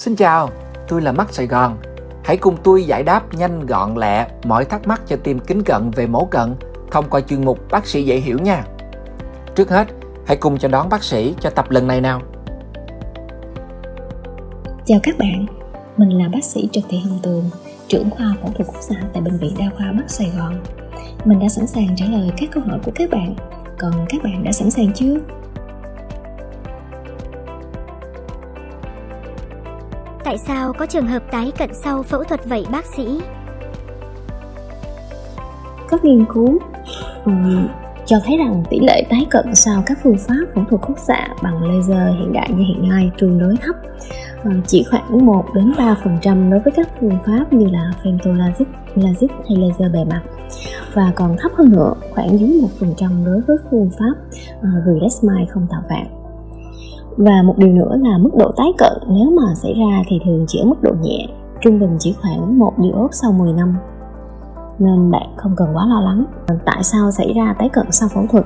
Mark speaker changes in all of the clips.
Speaker 1: Xin chào, tôi là Mắt Sài Gòn. Hãy cùng tôi giải đáp nhanh gọn lẹ mọi thắc mắc cho tim kính cận về mổ cận thông qua chuyên mục Bác sĩ dễ hiểu nha. Trước hết, hãy cùng chào đón bác sĩ cho tập lần này nào.
Speaker 2: Chào các bạn, mình là bác sĩ Trần Thị Hồng Tường, trưởng khoa phẫu thuật quốc gia tại Bệnh viện Đa khoa Mắt Sài Gòn. Mình đã sẵn sàng trả lời các câu hỏi của các bạn, còn các bạn đã sẵn sàng chưa?
Speaker 3: Tại sao có trường hợp tái cận sau phẫu thuật vậy bác sĩ?
Speaker 2: Các nghiên cứu. Ừ, cho thấy rằng tỷ lệ tái cận sau các phương pháp phẫu thuật khúc xạ bằng laser hiện đại như hiện nay tương đối thấp. Ừ, chỉ khoảng 1 đến 3% đối với các phương pháp như là femtolaser, lasik hay laser bề mặt. Và còn thấp hơn nữa khoảng dưới 1% đối với phương pháp ờ, uh, relax không tạo vạn và một điều nữa là mức độ tái cận nếu mà xảy ra thì thường chỉ ở mức độ nhẹ trung bình chỉ khoảng một diốt sau 10 năm. Nên bạn không cần quá lo lắng. Tại sao xảy ra tái cận sau phẫu thuật?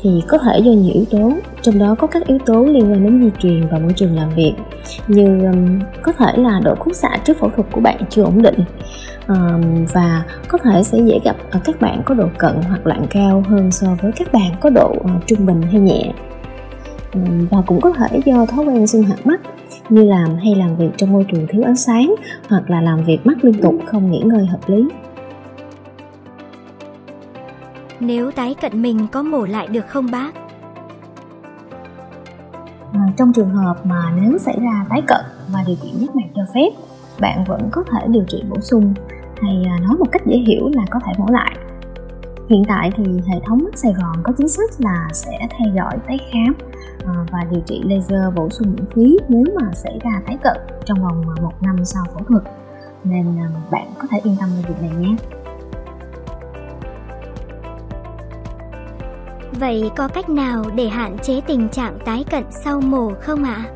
Speaker 2: Thì có thể do nhiều yếu tố trong đó có các yếu tố liên quan đến di truyền và môi trường làm việc như um, có thể là độ khúc xạ trước phẫu thuật của bạn chưa ổn định um, và có thể sẽ dễ gặp ở các bạn có độ cận hoặc lạng cao hơn so với các bạn có độ uh, trung bình hay nhẹ và cũng có thể do thói quen sinh hoạt mắt như làm hay làm việc trong môi trường thiếu ánh sáng hoặc là làm việc mắt liên tục không nghỉ ngơi hợp lý.
Speaker 3: Nếu tái cận mình có mổ lại được không bác?
Speaker 2: À, trong trường hợp mà nếu xảy ra tái cận và điều kiện giác mạc cho phép bạn vẫn có thể điều trị bổ sung hay à, nói một cách dễ hiểu là có thể mổ lại hiện tại thì hệ thống mắt sài gòn có chính sách là sẽ theo dõi tái khám à, và điều trị laser bổ sung miễn phí nếu mà xảy ra tái cận trong vòng một năm sau phẫu thuật nên à, bạn có thể yên tâm về việc này nhé
Speaker 3: Vậy có cách nào để hạn chế tình trạng tái cận sau mổ không ạ? À?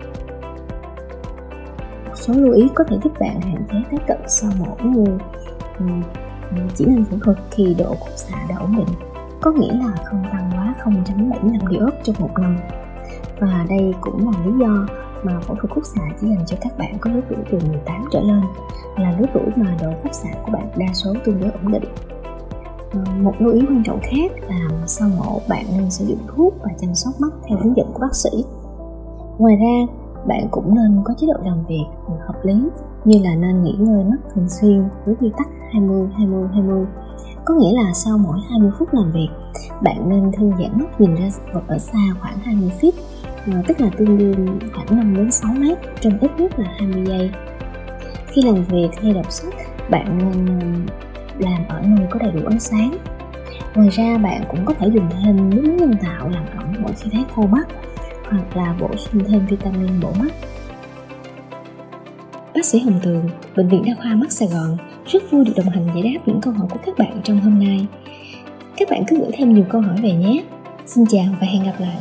Speaker 2: Một số lưu ý có thể giúp bạn hạn chế tái cận sau mổ như chỉ nên phẫu thuật khi độ khúc xạ đã ổn định, có nghĩa là không tăng quá 0.75 diốt trong một năm. Và đây cũng là lý do mà phẫu thuật khúc xạ chỉ dành cho các bạn có lứa tuổi từ 18 trở lên, là lứa tuổi mà độ khúc xạ của bạn đa số tương đối ổn định. Ờ, một lưu ý quan trọng khác là sau mổ bạn nên sử dụng thuốc và chăm sóc mắt theo hướng dẫn của bác sĩ. Ngoài ra bạn cũng nên có chế độ làm việc hợp lý như là nên nghỉ ngơi mắt thường xuyên với quy tắc 20 20 20 có nghĩa là sau mỗi 20 phút làm việc bạn nên thư giãn mắt nhìn ra vật ở xa khoảng 20 feet ờ, tức là tương đương khoảng 5 đến 6 mét trong ít nhất là 20 giây. Khi làm việc hay đọc sách bạn nên ờ, làm ở nơi có đầy đủ ánh sáng. Ngoài ra bạn cũng có thể dùng thêm nước muối nhân tạo làm ẩm mỗi khi thấy khô mắt hoặc là bổ sung thêm vitamin bổ mắt. Bác sĩ Hồng Tường, Bệnh viện Đa khoa Mắt Sài Gòn rất vui được đồng hành giải đáp những câu hỏi của các bạn trong hôm nay. Các bạn cứ gửi thêm nhiều câu hỏi về nhé. Xin chào và hẹn gặp lại.